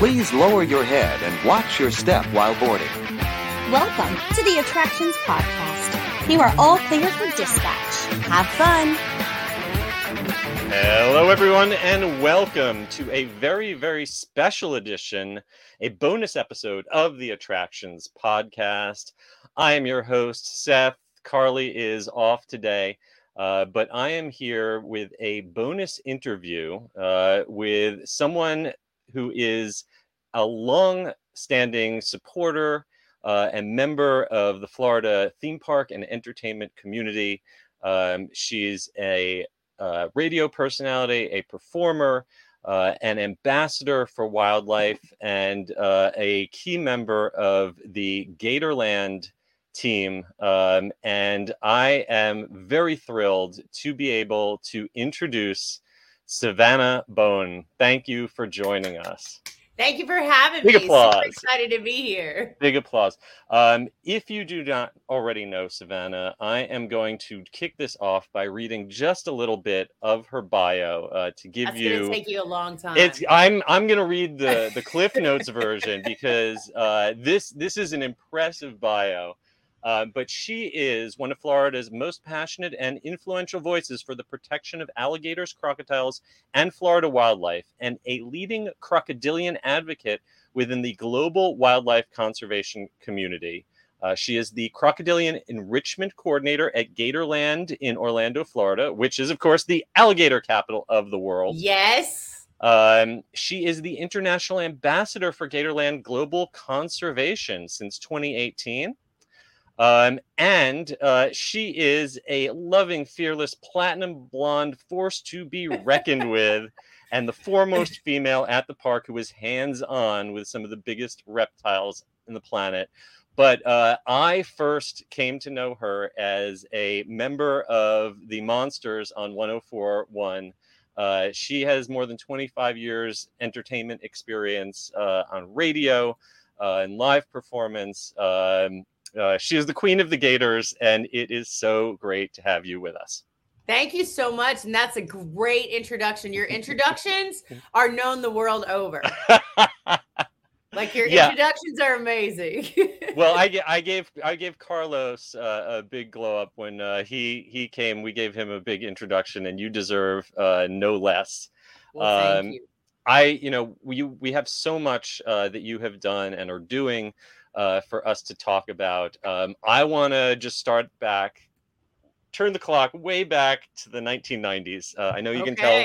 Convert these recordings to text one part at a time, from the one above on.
Please lower your head and watch your step while boarding. Welcome to the Attractions Podcast. You are all clear for dispatch. Have fun. Hello, everyone, and welcome to a very, very special edition, a bonus episode of the Attractions Podcast. I am your host, Seth. Carly is off today. Uh, but I am here with a bonus interview uh, with someone who is a long standing supporter uh, and member of the Florida theme park and entertainment community. Um, she's a uh, radio personality, a performer, uh, an ambassador for wildlife, and uh, a key member of the Gatorland team. Um, and I am very thrilled to be able to introduce Savannah Boan. Thank you for joining us. Thank you for having Big me. applause. Super excited to be here. Big applause. Um, if you do not already know Savannah, I am going to kick this off by reading just a little bit of her bio uh, to give That's you. gonna take you a long time. It's I'm I'm gonna read the the Cliff Notes version because uh, this this is an impressive bio. Uh, but she is one of Florida's most passionate and influential voices for the protection of alligators, crocodiles, and Florida wildlife, and a leading crocodilian advocate within the global wildlife conservation community. Uh, she is the Crocodilian Enrichment Coordinator at Gatorland in Orlando, Florida, which is, of course, the alligator capital of the world. yes. Um, she is the international ambassador for Gatorland Global Conservation since 2018. Um, and uh, she is a loving, fearless, platinum blonde force to be reckoned with, and the foremost female at the park who is hands on with some of the biggest reptiles in the planet. But uh, I first came to know her as a member of the Monsters on 1041. Uh, she has more than 25 years entertainment experience uh, on radio uh, and live performance. Um, uh, she is the queen of the Gators, and it is so great to have you with us. Thank you so much. And that's a great introduction. Your introductions are known the world over. Like your Yeah. introductions are amazing. well, I, I gave I gave Carlos uh, a big glow up when uh, he he came. We gave him a big introduction, and you deserve uh, no less. well, thank um, you. I, you know, we we have so much uh, that you have done and are doing uh, for us to talk about. Um, I want to just start back, turn the clock way back to the 1990s. Uh, I know you can tell.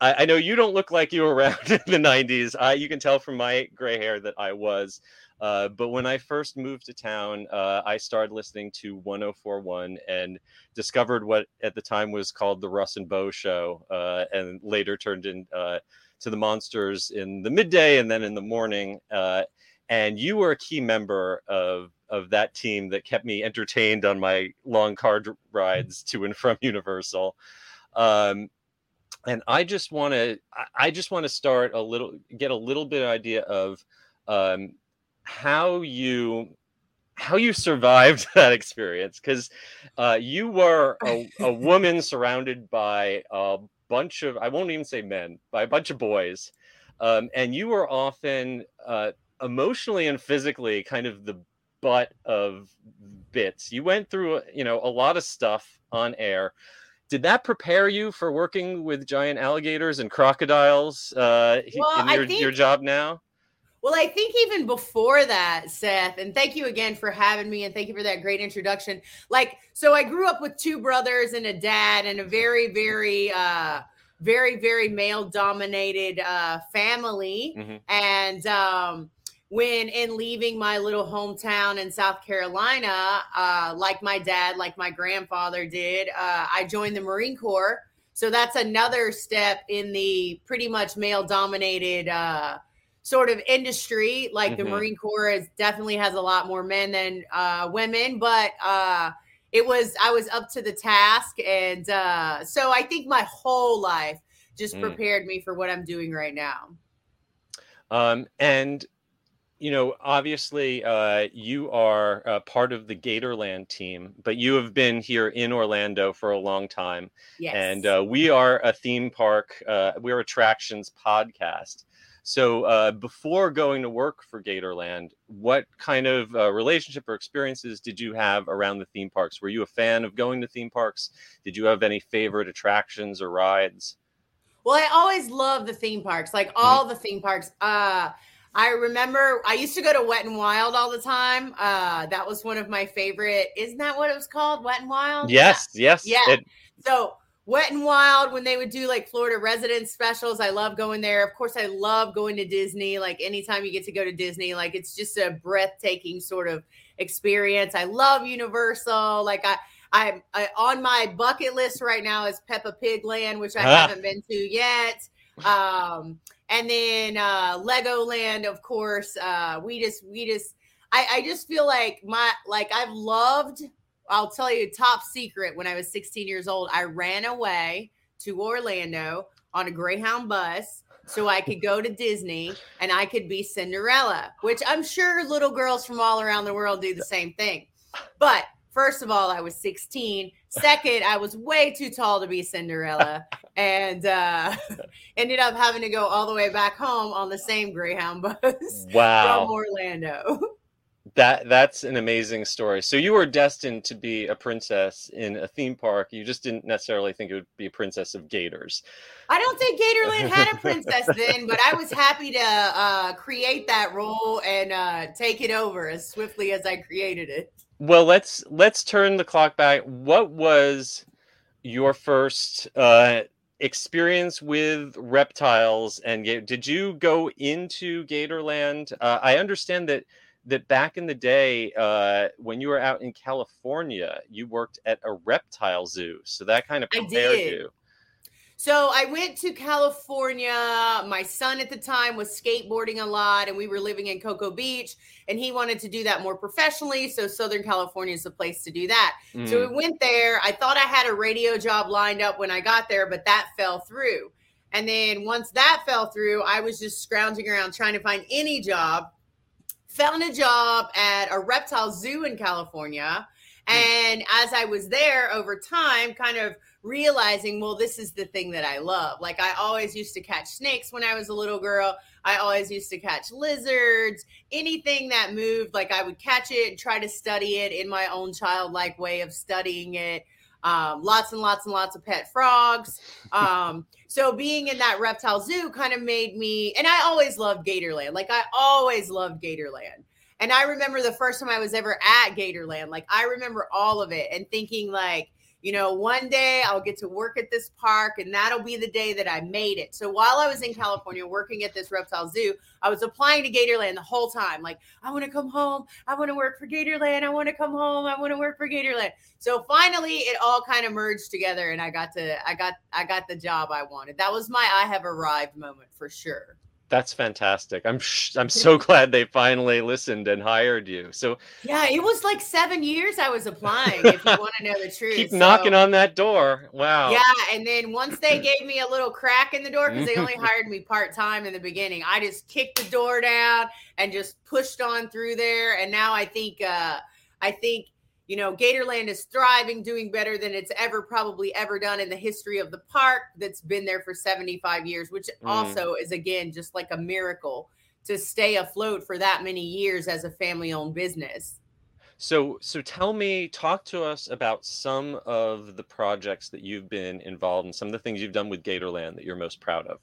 I, I know you don't look like you were around in the 90s. I, you can tell from my gray hair that I was. Uh, but when I first moved to town, uh, I started listening to 1041 and discovered what at the time was called the Russ and Bo Show, uh, and later turned in uh, to the Monsters in the midday and then in the morning. And you were a key member of of that team that kept me entertained on my long car dr- rides to and from Universal. Um, and I just want to I just want to start a little get a little bit of idea of um, how you how you survived that experience because uh, you were a, a woman surrounded by a bunch of I won't even say men by a bunch of boys, um, and you were often uh, emotionally and physically kind of the butt of bits. You went through you know a lot of stuff on air did that prepare you for working with giant alligators and crocodiles uh, Well, in your, think- your job now? Well, I think even before that, Seth, and thank you again for having me and thank you for that great introduction. Like, so I grew up with two brothers and a dad and a very, very, uh, very, very male dominated uh, family. Mhm. And um, when in leaving my little hometown in South Carolina, uh, like my dad, like my grandfather did, uh, I joined the Marine Corps. So that's another step in the pretty much male dominated uh, sort of industry. Like the Mhm. Marine Corps is definitely has a lot more men than uh, women, but uh, it was I was up to the task, and uh, so I think my whole life just Mm. prepared me for what I'm doing right now. Um, and you know, obviously, uh, you are uh, part of the Gatorland team, but you have been here in Orlando for a long time, Yes, and uh, we are a theme park, uh, we're attractions podcast. So uh, before going to work for Gatorland, what kind of uh, relationship or experiences did you have around the theme parks? Were you a fan of going to theme parks? Did you have any favorite attractions or rides? Well, I always love the theme parks, like Mm-hmm. all the theme parks. Uh, I remember I used to go to Wet and Wild all the time. Uh, that was one of my favorite. Isn't that what it was called? Wet and Wild? Yes, yes. Yeah. It- So Wet and Wild, when they would do like Florida residence specials, I love going there. Of course, I love going to Disney. Like anytime you get to go to Disney, like it's just a breathtaking sort of experience. I love Universal. Like I, I'm I, on my bucket list right now is Peppa Pig Land, which I Ah. haven't been to yet. Um, and then uh, Legoland, of course. Uh, we just, we just, I, I just feel like my, like I've loved I'll tell you top secret when I was 16 years old, I ran away to Orlando on a Greyhound bus so I could go to Disney and I could be Cinderella, which I'm sure little girls from all around the world do the same thing. But first of all, I was 16. Second, I was way too tall to be Cinderella and uh, ended up having to go all the way back home on the same Greyhound bus wow. from Orlando. That that's an amazing story. So you were destined to be a princess in a theme park. You just didn't necessarily think it would be a princess of gators. I don't think Gatorland had a princess then, but I was happy to uh, create that role and uh, take it over as swiftly as I created it. Well, let's let's turn the clock back. What was your first uh, experience with reptiles? And did you go into Gatorland? Uh, I understand that that back in the day, uh, when you were out in California, you worked at a reptile zoo. So that kind of prepared you. So I went to California. My son at the time was skateboarding a lot, and we were living in Cocoa Beach, and he wanted to do that more professionally. So Southern California is the place to do that. So Mm. we went there. I thought I had a radio job lined up when I got there, but that fell through. And then once that fell through, I was just scrounging around trying to find any job. Found a job at a reptile zoo in California. And as I was there over time, kind of realizing, well, this is the thing that I love. Like I always used to catch snakes when I was a little girl. I always used to catch lizards, anything that moved, like I would catch it and try to study it in my own childlike way of studying it. Um, lots and lots and lots of pet frogs. Um, so being in that reptile zoo kind of made me, and I always loved Gatorland. Like I always loved Gatorland. And I remember the first time I was ever at Gatorland, like I remember all of it and thinking like, you know, one day I'll get to work at this park and that'll be the day that I made it. So while I was in California working at this reptile zoo, I was applying to Gatorland the whole time. Like, I want to come home. I want to work for Gatorland. I want to come home. I want to work for Gatorland. So finally it all kind of merged together and I got to I got I got the job I wanted. That was my I have arrived moment for sure. That's fantastic. I'm sh- I'm so glad they finally listened and hired you. So Yeah, it was like seven years I was applying, if you want to know the truth. keep So- knocking on that door. Wow. Yeah, and then once they gave me a little crack in the door because they only hired me part time in the beginning, I just kicked the door down and just pushed on through there. And now I think, uh, I think you know, Gatorland is thriving, doing better than it's ever probably ever done in the history of the park. That's been there for seventy five years, which Mm. also is again just like a miracle to stay afloat for that many years as a family owned business. So, so tell me, talk to us about some of the projects that you've been involved in, some of the things you've done with Gatorland that you're most proud of.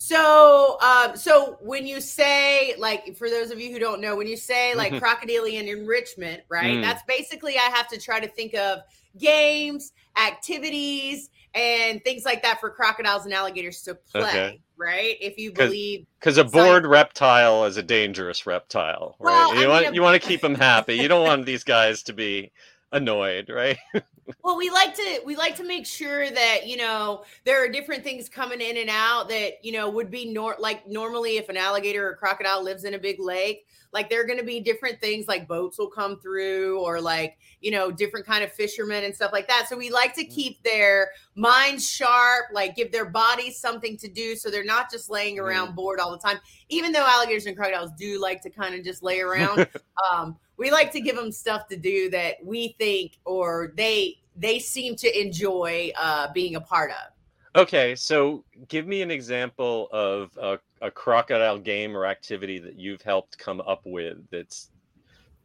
So, um, so when you say like, for those of you who don't know, when you say like Mhm. crocodilian enrichment, right? Mm. That's basically I have to try to think of games, activities, and things like that for crocodiles and alligators to play, Okay. right? If you 'Cause- believe Because a Science- bored reptile is a dangerous reptile, right? Well, you I want mean, you want to keep them happy. You don't want these guys to be annoyed, right? Well, we like to we like to make sure that you know there are different things coming in and out that you know would be nor like normally if an alligator or crocodile lives in a big lake, like there are going to be different things like boats will come through or like you know different kind of fishermen and stuff like that. So we like to keep their minds sharp, like give their bodies something to do, so they're not just laying around bored all the time. Even though alligators and crocodiles do like to kind of just lay around, um, we like to give them stuff to do that we think or they they seem to enjoy uh, being a part of. Okay, so give me an example of a, a crocodile game or activity that you've helped come up with that's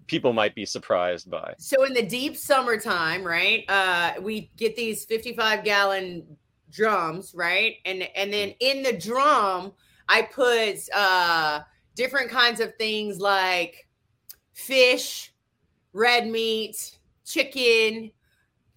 people might be surprised by? So in the deep summertime, right? Uh, we get these 55 gallon drums, right? And and then in the drum, I put uh different kinds of things like fish, red meat, chicken,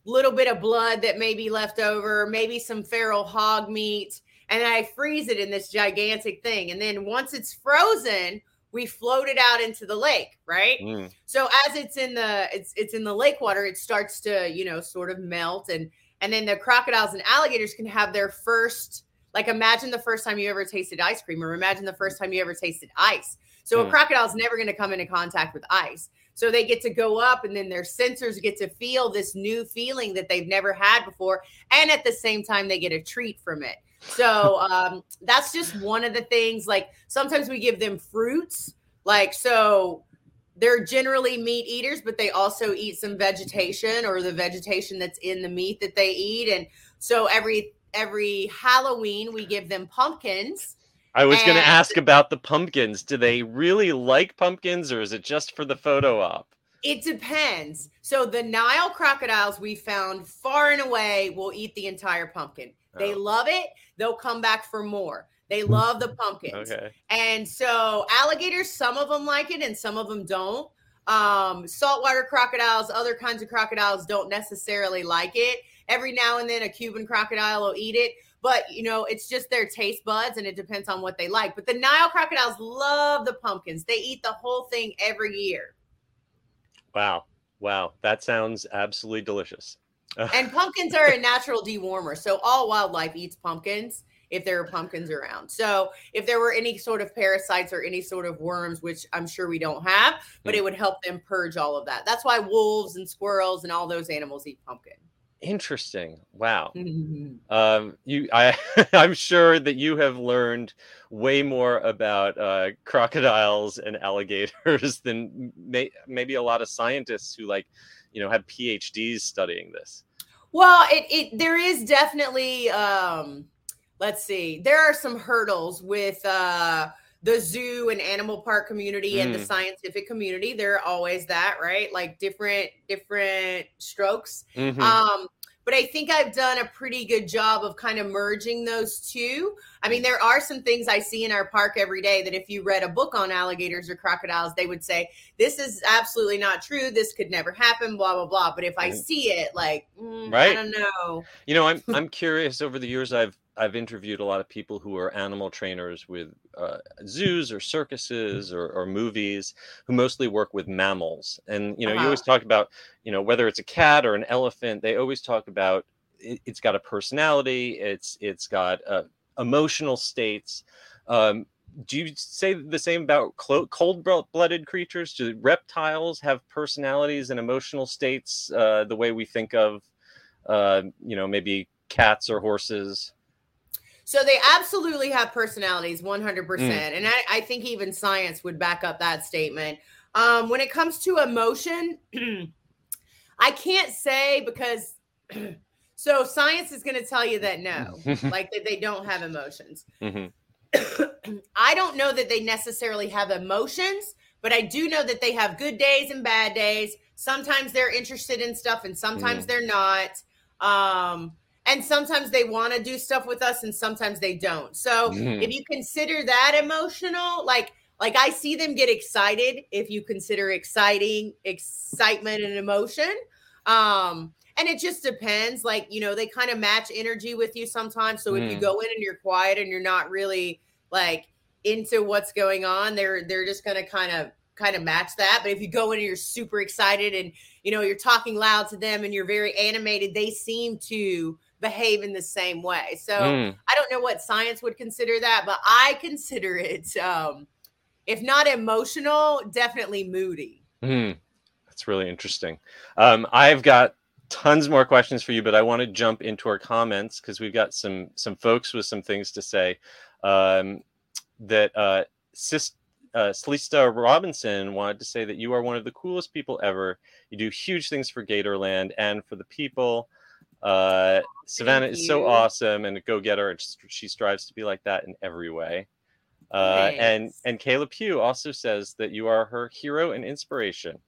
little bit of blood that may be left over, maybe some feral hog meat, and I freeze it in this gigantic thing. And then once it's frozen, we float it out into the lake, right? Mm. So as it's in the it's it's in the lake water, it starts to, you know, sort of melt and and then the crocodiles and alligators can have their first like imagine the first time you ever tasted ice cream or imagine the first time you ever tasted ice. So Mm. a crocodile's never going to come into contact with ice. So they get to go up and then their sensors get to feel this new feeling that they've never had before. And at the same time, they get a treat from it. So um, that's just one of the things. Like sometimes we give them fruits. Like, so they're generally meat eaters, but they also eat some vegetation or the vegetation that's in the meat that they eat. And so every every Halloween we give them pumpkins. I was going to ask about the pumpkins. Do they really like pumpkins or is it just for the photo op? It depends. So the Nile crocodiles we found far and away will eat the entire pumpkin. They Oh. love it. They'll come back for more. They love the pumpkins. Okay. And so alligators, some of them like it and some of them don't. Um, saltwater crocodiles, other kinds of crocodiles don't necessarily like it. Every now and then a Cuban crocodile will eat it, but you know, it's just their taste buds and it depends on what they like. But the Nile crocodiles love the pumpkins. They eat the whole thing every year. Wow. Wow. That sounds absolutely delicious. And pumpkins are a natural dewormer. So all wildlife eats pumpkins if there are pumpkins around. So if there were any sort of parasites or any sort of worms, which I'm sure we don't have, but Hmm. it would help them purge all of that. That's why wolves and squirrels and all those animals eat pumpkin. Interesting. Wow. Um, you, I, I'm sure that you have learned way more about uh, crocodiles and alligators than may, maybe a lot of scientists who like, you know, have PhDs studying this. Well, it, it there is definitely um let's see. There are some hurdles with uh the zoo and animal park community and the Mm. scientific community they're always that, right? Like different different strokes. Mhm. Um, but I think I've done a pretty good job of kind of merging those two. I mean, there are some things I see in our park every day that if you read a book on alligators or crocodiles, they would say, This is absolutely not true. This could never happen, blah, blah, blah. But if I Mhm. see it, like, mm, I don't know. You know, I'm I'm curious. Over the years, I've I've interviewed a lot of people who are animal trainers with uh, zoos or circuses or, or movies who mostly work with mammals. And you know, you Uh-huh. always talk about you know whether it's a cat or an elephant. They always talk about it, it's got a personality. It's it's got uh, emotional states. Um, do you say the same about clo- cold-blooded creatures? Do reptiles have personalities and emotional states uh, the way we think of, uh, you know, maybe cats or horses? So they absolutely have personalities, 100%. And I, I think even science would back up that statement. Um, when it comes to emotion, I can't say because so science is going to tell you that no, like that they don't have emotions. Mhm. I don't know that they necessarily have emotions, but I do know that they have good days and bad days. Sometimes they're interested in stuff and sometimes Mm. they're not. Um, and sometimes they want to do stuff with us and sometimes they don't. So Mhm. if you consider that emotional, like like I see them get excited if you consider exciting excitement and emotion. Um, and it just depends. Like, you know, they kind of match energy with you sometimes. So if you Mm. go in and you're quiet and you're not really like into what's going on, they're they're just gonna kind of kind of match that. But if you go in and you're super excited and you know you're talking loud to them and you're very animated, they seem to behave in the same way. So Mm. I don't know what science would consider that, but I consider it um if not emotional, definitely moody. Mm. That's really interesting. Um, I've got tons more questions for you, but I want to jump into our comments because we've got some some folks with some things to say. Um, that uh, Sis, uh, Celista Robinson wanted to say that you are one of the coolest people ever. You do huge things for Gatorland and for the people. Uh, Savannah is so awesome and a go getter, and she strives to be like that in every way. Uh, and and Kayla Pugh also says that you are her hero and inspiration.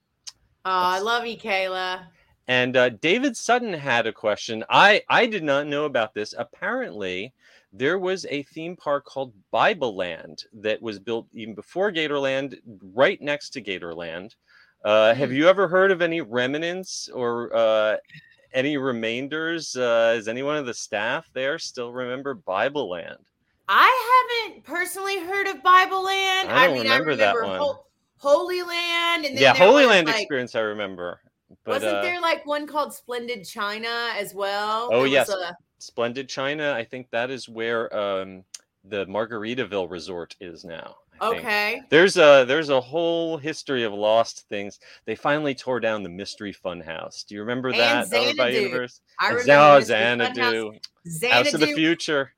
Oh, I love you, Kayla. And uh, David Sutton had a question. I I did not know about this. Apparently, there was a theme park called Bible Land that was built even before Gatorland, right next to Gatorland. Uh, Have Hmm. you ever heard of any remnants or uh, any remainders? Uh, does anyone of the staff there still remember Bible Land? I haven't personally heard of Bible Land. I I, don't mean, remember I that one. Hol- Holy Land, and then yeah, Holy Land like, experience I remember. But wasn't uh, there like one called Splendid China as well? Oh, There yes. a- Splendid China, I think that is where um, the Margaritaville Resort is now. I think. okay. There's a there's a whole history of lost things. They finally tore down the Mystery Fun House. Do you remember And that over by Universe? I And remember Mystery Xanadu, House of the Future.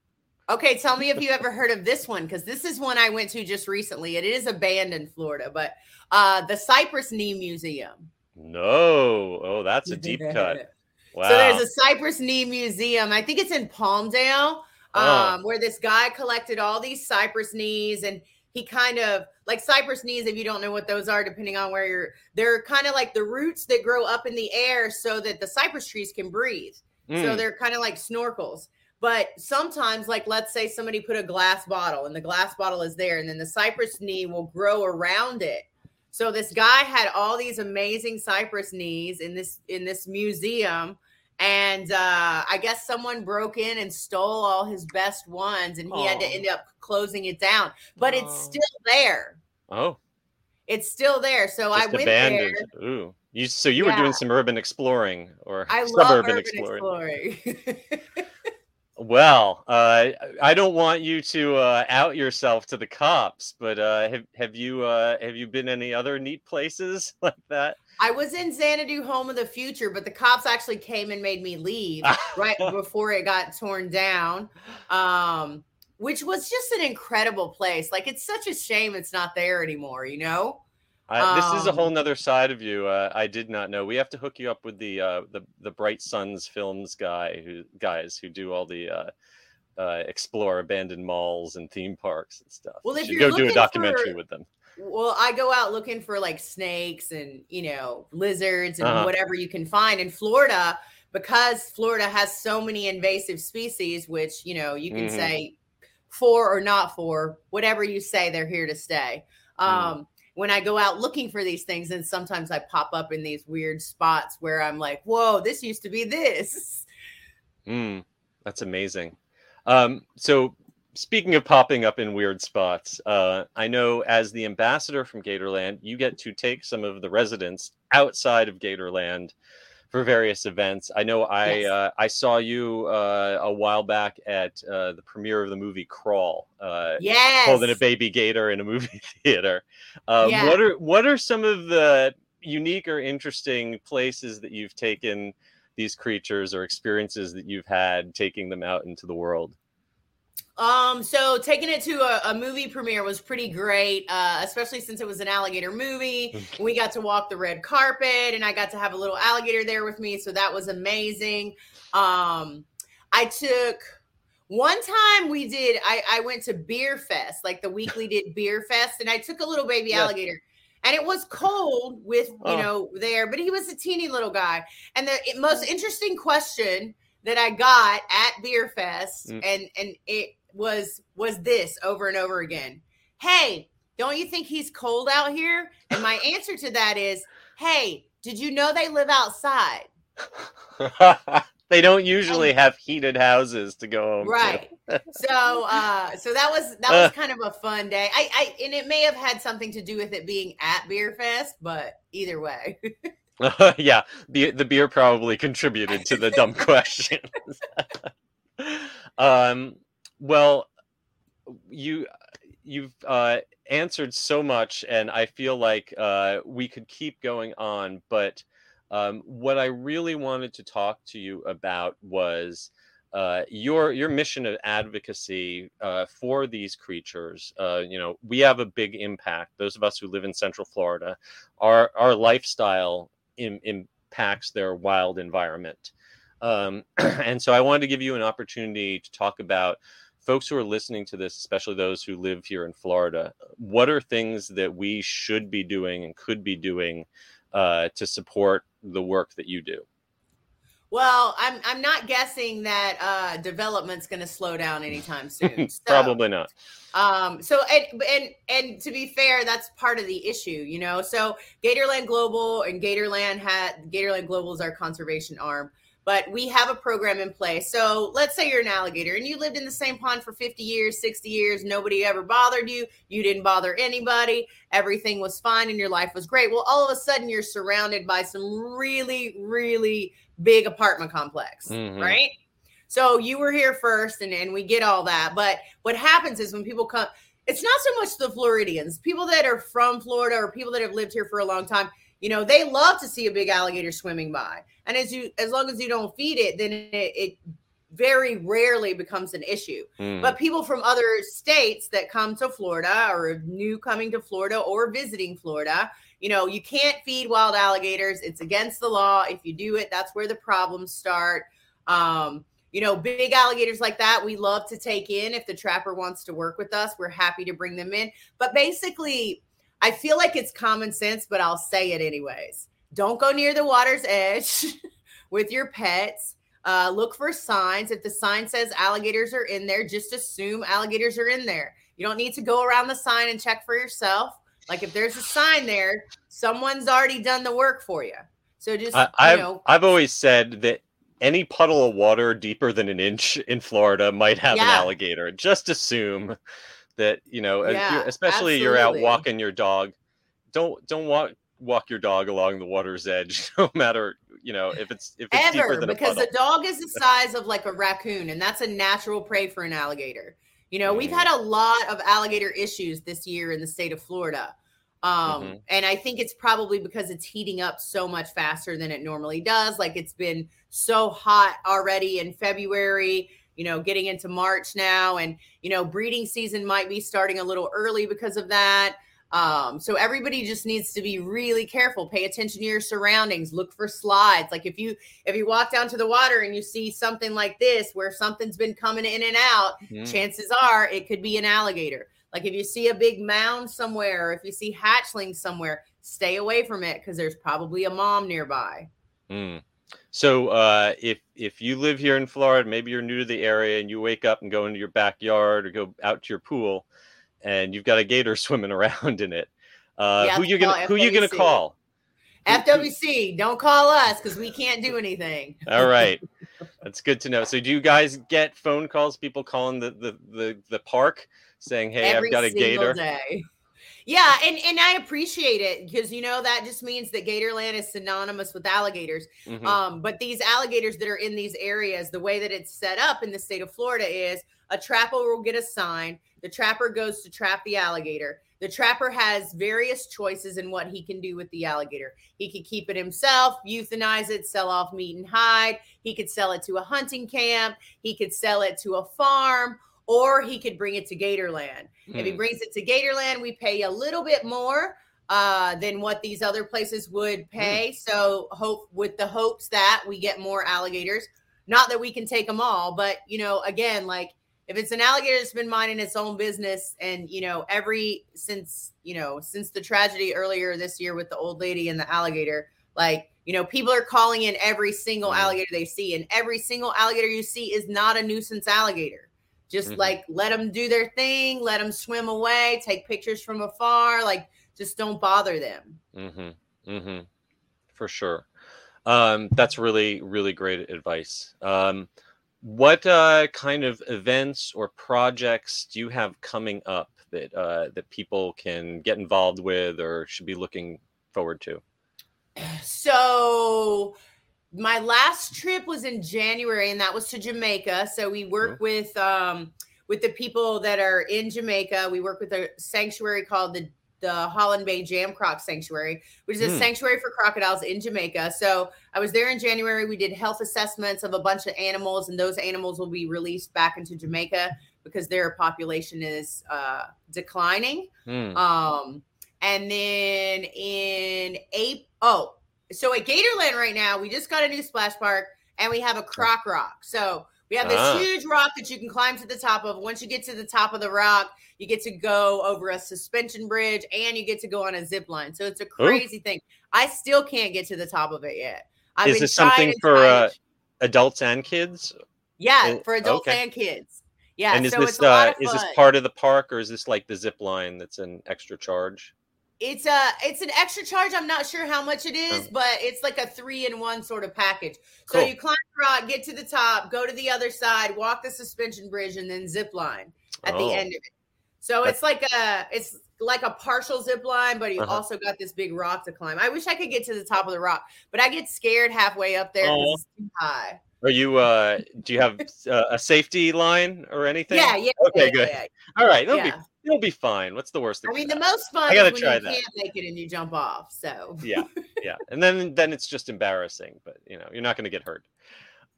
Okay, tell me if you ever heard of this one because this is one I went to just recently. It is abandoned in Florida, but uh, the Cypress Knee Museum. No, oh, that's a deep cut. Wow. So there's a Cypress Knee Museum. I think it's in Palmdale, um, Oh. where this guy collected all these cypress knees and he kind of like cypress knees, if you don't know what those are, depending on where you're, they're kind of like the roots that grow up in the air so that the cypress trees can breathe. So Mm, they're kind of like snorkels. But sometimes, like let's say somebody put a glass bottle and the glass bottle is there, and then the cypress knee will grow around it. So this guy had all these amazing cypress knees in this in this museum, and uh, I guess someone broke in and stole all his best ones, and he had to end up closing it down. But it's still there. oh, It's still there. So I went abandoned. there. Ooh, you so you were doing some urban exploring or I love suburban urban exploring. exploring. Well, uh, I don't want you to uh, out yourself to the cops, but uh, have have you uh, have you been any other neat places like that? I was in Xanadu Home of the Future, but the cops actually came and made me leave right before it got torn down. Um, which was just an incredible place. Like it's such a shame it's not there anymore, you know? I, this is a Um, whole nother side of you. Uh, I did not know. We have to hook you up with the uh, the the Bright Suns Films guy who guys who do all the uh, uh, explore abandoned malls and theme parks and stuff. Well, You if you're go do a documentary for- with them. Well, I go out looking for like snakes and, you know, lizards and Uh-huh. whatever you can find in Florida because Florida has so many invasive species, which, you know, you can Mhm. say for or not for, whatever you say, they're here to stay. Mm. When I go out looking for these things, and sometimes I pop up in these weird spots where I'm like, whoa, this used to be this. Mm, that's amazing. Um, so, speaking of popping up in weird spots, uh, I know as the ambassador from Gatorland, you get to take some of the residents outside of Gatorland for various events. I know I Yes. uh, I saw you uh, a while back at uh, the premiere of the movie Crawl. Uh, Yes. holding a baby gator in a movie theater. Um, Yeah. What are what are some of the unique or interesting places that you've taken these creatures or experiences that you've had taking them out into the world? Um, so taking it to a, a movie premiere was pretty great, uh, especially since it was an alligator movie. we got to walk the red carpet, and I got to have a little alligator there with me, so that was amazing. Um, I took one time we did. I I went to Beer Fest, like the weekly did Beer Fest, and I took a little baby alligator. And it was cold with you Oh. know there, but he was a teeny little guy. And the most interesting question that I got at Beer Fest, Mm. and and it was was this over and over again. Hey, don't you think he's cold out here? And my answer to that is, hey, did you know they live outside? they don't usually have heated houses to go home. to. Right. So uh so that was that was kind of a fun day. I I and it may have had something to do with it being at Beer Fest, but either way. yeah, the the beer probably contributed to the dumb questions. um, well, you you've uh, answered so much, and I feel like uh, we could keep going on. But um, what I really wanted to talk to you about was uh, your your mission of advocacy uh, for these creatures. Uh, you know, we have a big impact. Those of us who live in Central Florida, our our lifestyle Im- impacts their wild environment. Um, and so I wanted to give you an opportunity to talk about folks who are listening to this, especially those who live here in Florida, what are things that we should be doing and could be doing uh, to support the work that you do? Well, I'm I'm not guessing that uh, development's going to slow down anytime soon. So, Probably not. Um, so and and and to be fair, that's part of the issue, you know. So Gatorland Global and Gatorland had Gatorland Global is our conservation arm, but we have a program in place. So let's say you're an alligator and you lived in the same pond for 50 years, 60 years, nobody ever bothered you, you didn't bother anybody, everything was fine and your life was great. Well, all of a sudden you're surrounded by some really, really big apartment complex, Mhm. right? So you were here first, and, and we get all that. But what happens is when people come, it's not so much the Floridians, people that are from Florida or people that have lived here for a long time. You know, they love to see a big alligator swimming by, and as you, as long as you don't feed it, then it, it very rarely becomes an issue. Mm. But people from other states that come to Florida or new coming to Florida or visiting Florida, you know, you can't feed wild alligators. It's against the law. If you do it, that's where the problems start. Um, you know, big alligators like that, we love to take in. If the trapper wants to work with us, we're happy to bring them in. But basically, I feel like it's common sense, but I'll say it anyways. Don't go near the water's edge with your pets. Uh, look for signs. If the sign says alligators are in there, just assume alligators are in there. You don't need to go around the sign and check for yourself. Like if there's a sign there, someone's already done the work for you. So just I, you I've know, I've always said that any puddle of water deeper than an inch in Florida might have an alligator. Just assume that you know, Yeah, especially you're out walking your dog. Don't don't walk walk your dog along the water's edge, no matter you know if it's if it's deeper ever than because a a dog is the size of like a raccoon and that's a natural prey for an alligator you know we've Mhm. had a lot of alligator issues this year in the state of florida um Mhm. and i think it's probably because it's heating up so much faster than it normally does like it's been so hot already in february you know getting into march now and you know breeding season might be starting a little early because of that um, so everybody just needs to be really careful. Pay attention to your surroundings. Look for slides. Like if you if you walk down to the water and you see something like this where something's been coming in and out, Mhm. chances are it could be an alligator. Like if you see a big mound somewhere, or if you see hatchlings somewhere, stay away from it because there's probably a mom nearby. Mm. So uh, if if you live here in Florida, maybe you're new to the area, and you wake up and go into your backyard or go out to your pool, and you've got a gator swimming around in it, uh, You who you gonna who you gonna call? FWC, don't call us because we can't do anything. All right, that's good to know. So do you guys get phone calls? People calling the the the, the park saying, "Hey, every I've got a gator." day. Yeah, and and I appreciate it because you know that just means that Gatorland is synonymous with alligators. Mhm. Um, but these alligators that are in these areas, the way that it's set up in the state of Florida is a trapper will get a sign. The trapper goes to trap the alligator. The trapper has various choices in what he can do with the alligator. He could keep it himself, euthanize it, sell off meat and hide. He could sell it to a hunting camp. He could sell it to a farm, or he could bring it to Gatorland. If he Hmm. brings it to Gatorland, we pay a little bit more uh, than what these other places would pay. So hope with the hopes that we get more alligators. Not that we can take them all, but you know, again, like if it's an alligator that's been minding its own business, and you know, every since you know since the tragedy earlier this year with the old lady and the alligator, like you know, people are calling in every single Mhm. alligator they see, and every single alligator you see is not a nuisance alligator just Mhm. like let them do their thing let them swim away take pictures from afar like just don't bother them Mm-hmm. Mm-hmm. For sure. Um, that's really, really great advice. Um, what uh, kind of events or projects do you have coming up that uh, that people can get involved with or should be looking forward to? so my last trip was in january and that was to jamaica so we work with um with the people that are in jamaica we work with a sanctuary called the the Holland Bay Jam Croc Sanctuary, which is a Hmm. sanctuary for crocodiles in Jamaica. So I was there in January. We did health assessments of a bunch of animals, and those animals will be released back into Jamaica because their population is uh, declining. Hmm. Um, and then in April, oh, so at Gatorland right now, we just got a new splash park and we have a Croc Rock. So We have this Ah. huge rock that you can climb to the top of. Once you get to the top of the rock, you get to go over a suspension bridge and you get to go on a zip line. So it's a crazy thing. I still can't get to the top of it yet. I've Is this something for, uh, Adults and kids? yeah, uh, for adults okay. and kids. Yeah, and is so this it's a lot uh, is this part of the park or is this like the zip line that's an extra charge? It's a it's an extra charge. I'm not sure how much it is, but it's like a three in one sort of package. So Cool. you climb the rock, get to the top, go to the other side, walk the suspension bridge, and then zip line at Oh. the end of it. So it's like a it's like a partial zip line, but you Uh-huh. also got this big rock to climb. I wish I could get to the top of the rock, but I get scared halfway up there Oh. it's too high. Are you uh do you have uh, a safety line or anything? Yeah, yeah. Okay, yeah, good. yeah, All right, yeah. be it'll be fine. What's the worst? I mean, the most fun I gotta is when try you that. can't make it and you jump off. So yeah, yeah, and then then it's just embarrassing, but you know you're not going to get hurt.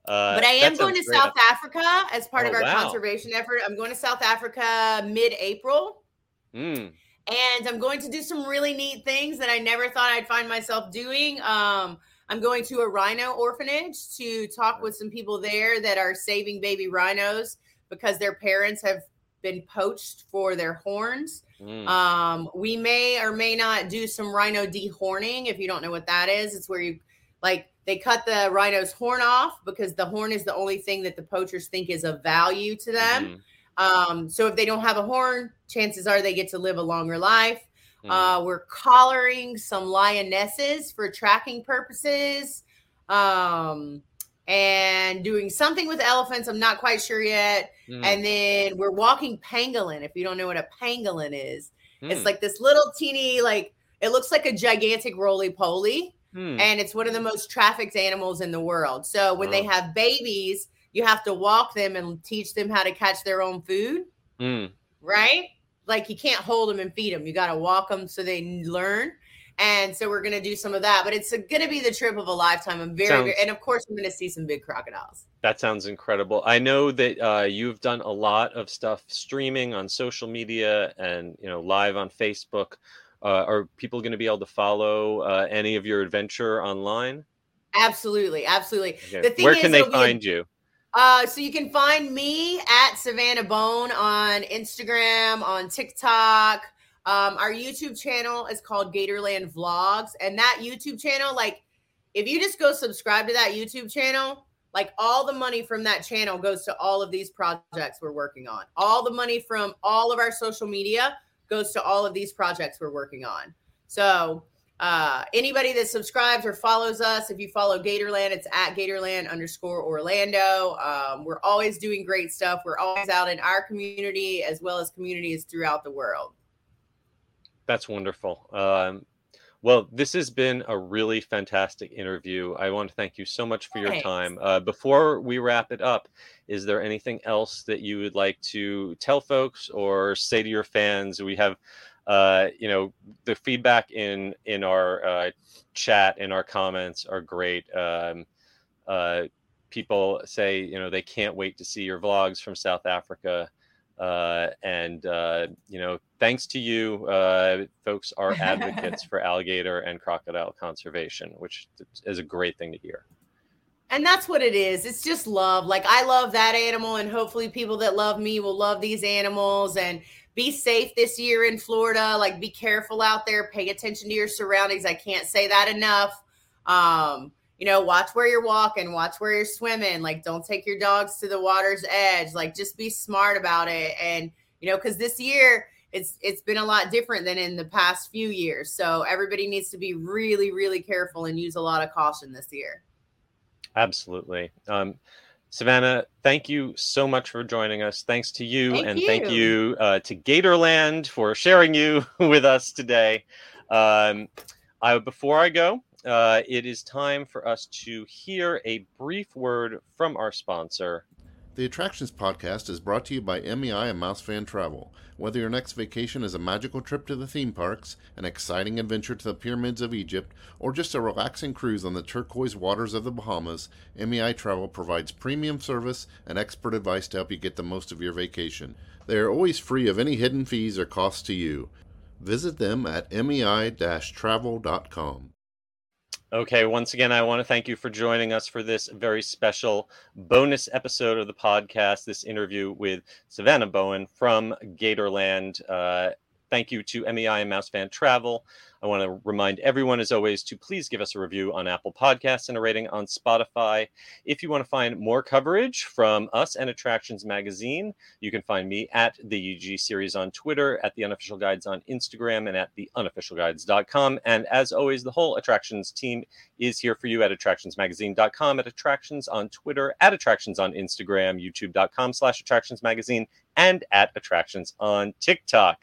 Uh, but I am going to. South Africa as part of Oh, our wow. conservation effort. I'm going to South Africa mid April. Mm, and I'm going to do some really neat things that I never thought I'd find myself doing. Um, I'm going to a rhino orphanage to talk with some people there that are saving baby rhinos because their parents have been poached for their horns. mm. Um, we may or may not do some rhino dehorning. If you don't know what that is, it's where you like they cut the rhino's horn off because the horn is the only thing that the poachers think is of value to them. Mhm, Um, so if they don't have a horn, chances are they get to live a longer life. mm. Uh, we're collaring some lionesses for tracking purposes. Um, and doing something with elephants. I'm not quite sure yet. Mm, And then we're walking pangolin. If you don't know what a pangolin is, it's mm, like this little teeny, like it looks like a gigantic roly poly mm. and it's one of the most trafficked animals in the world. So when they have babies, you have to walk them and teach them how to catch their own food, Mm. right? Like you can't hold them and feed them. You got to walk them so they learn. And so we're going to do some of that, but it's going to be the trip of a lifetime. I'm very, Sounds- very and of course I'm going to see some big crocodiles. That sounds incredible. I know that uh, you've done a lot of stuff streaming on social media and you know live on Facebook. Uh, are people going to be able to follow uh, any of your adventure online? Absolutely, absolutely. Okay. The thing Where is, can they it'll a- find you? Uh, so you can find me at Savannah Boan on Instagram, on TikTok. Um, our YouTube channel is called Gatorland Vlogs, and that YouTube channel, like, if you just go subscribe to that YouTube channel, like all the money from that channel goes to all of these projects we're working on. All the money from all of our social media goes to all of these projects we're working on. So uh, anybody that subscribes or follows us, if you follow Gatorland, it's at Gatorland underscore Orlando. Um, we're always doing great stuff. We're always out in our community as well as communities throughout the world. That's wonderful. Um, well, this has been a really fantastic interview. I want to thank you so much for your Thanks. time. Uh, before we wrap it up, is there anything else that you would like to tell folks or say to your fans? We have, uh, you know, the feedback in in our uh, chat and our comments are great. Um, uh, people say, you know, they can't wait to see your vlogs from South Africa uh, and uh, you know, thanks to you, uh, folks are advocates for alligator and crocodile conservation, which is a great thing to hear. And that's what it is. It's just love. Like I love that animal, and hopefully people that love me will love these animals and be safe this year in Florida. Like be careful out there, pay attention to your surroundings. I can't say that enough. Um, you know, watch where you're walking, watch where you're swimming. Like don't take your dogs to the water's edge. Like just be smart about it. And you know, because this year it's it's been a lot different than in the past few years. So everybody needs to be really, really careful and use a lot of caution this year. Absolutely. Um, Savannah, thank you so much for joining us. Thanks to you, Thank and thank you. you uh, to Gatorland for sharing you with us today. Um, I, before I go, uh, it is time for us to hear a brief word from our sponsor, The Attractions Podcast is brought to you by MEI and Mouse Fan Travel. Whether your next vacation is a magical trip to the theme parks, an exciting adventure to the pyramids of Egypt, or just a relaxing cruise on the turquoise waters of the Bahamas, MEI Travel provides premium service and expert advice to help you get the most of your vacation. They are always free of any hidden fees or costs to you. Visit them at mei-travel.com. Okay, once again, I want to thank you for joining us for this very special bonus episode of the podcast, this interview with Savannah Boan from Gatorland. Uh, thank you to MEI and Mouse Fan Travel. I want to remind everyone, as always, to please give us a review on Apple Podcasts and a rating on Spotify. If you want to find more coverage from us and Attractions Magazine, you can find me at the UG series on Twitter, at the Unofficial Guides on Instagram, and at the unofficialguides.com. And as always, the whole Attractions team is here for you at attractionsmagazine.com, at Attractions on Twitter, at Attractions on Instagram, youtube.com slash Attractions Magazine, and at Attractions on TikTok.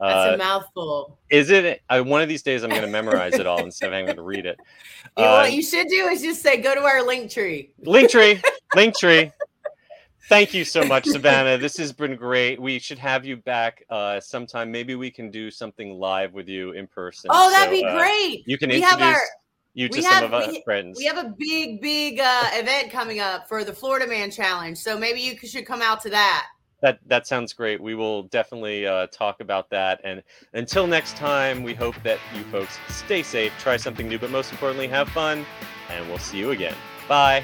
That's Uh, a mouthful. is it? I, one of these days, I'm going to memorize it all instead of having to read it. You know Uh, what you should do is just say, go to our link tree. Link tree, link tree. Thank you so much, Savannah. This has been great. We should have you back uh, sometime. Maybe we can do something live with you in person. Oh, that'd So, be uh, great. You can We have introduce our- you to we some have- of our we- friends. We have a big, big uh, event coming up for the Florida Man Challenge. So maybe you should come out to that that that sounds great. We will definitely uh, talk about that. And until next time, we hope that you folks stay safe, try something new, but most importantly, have fun. And we'll see you again. Bye.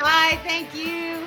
Bye. Thank you.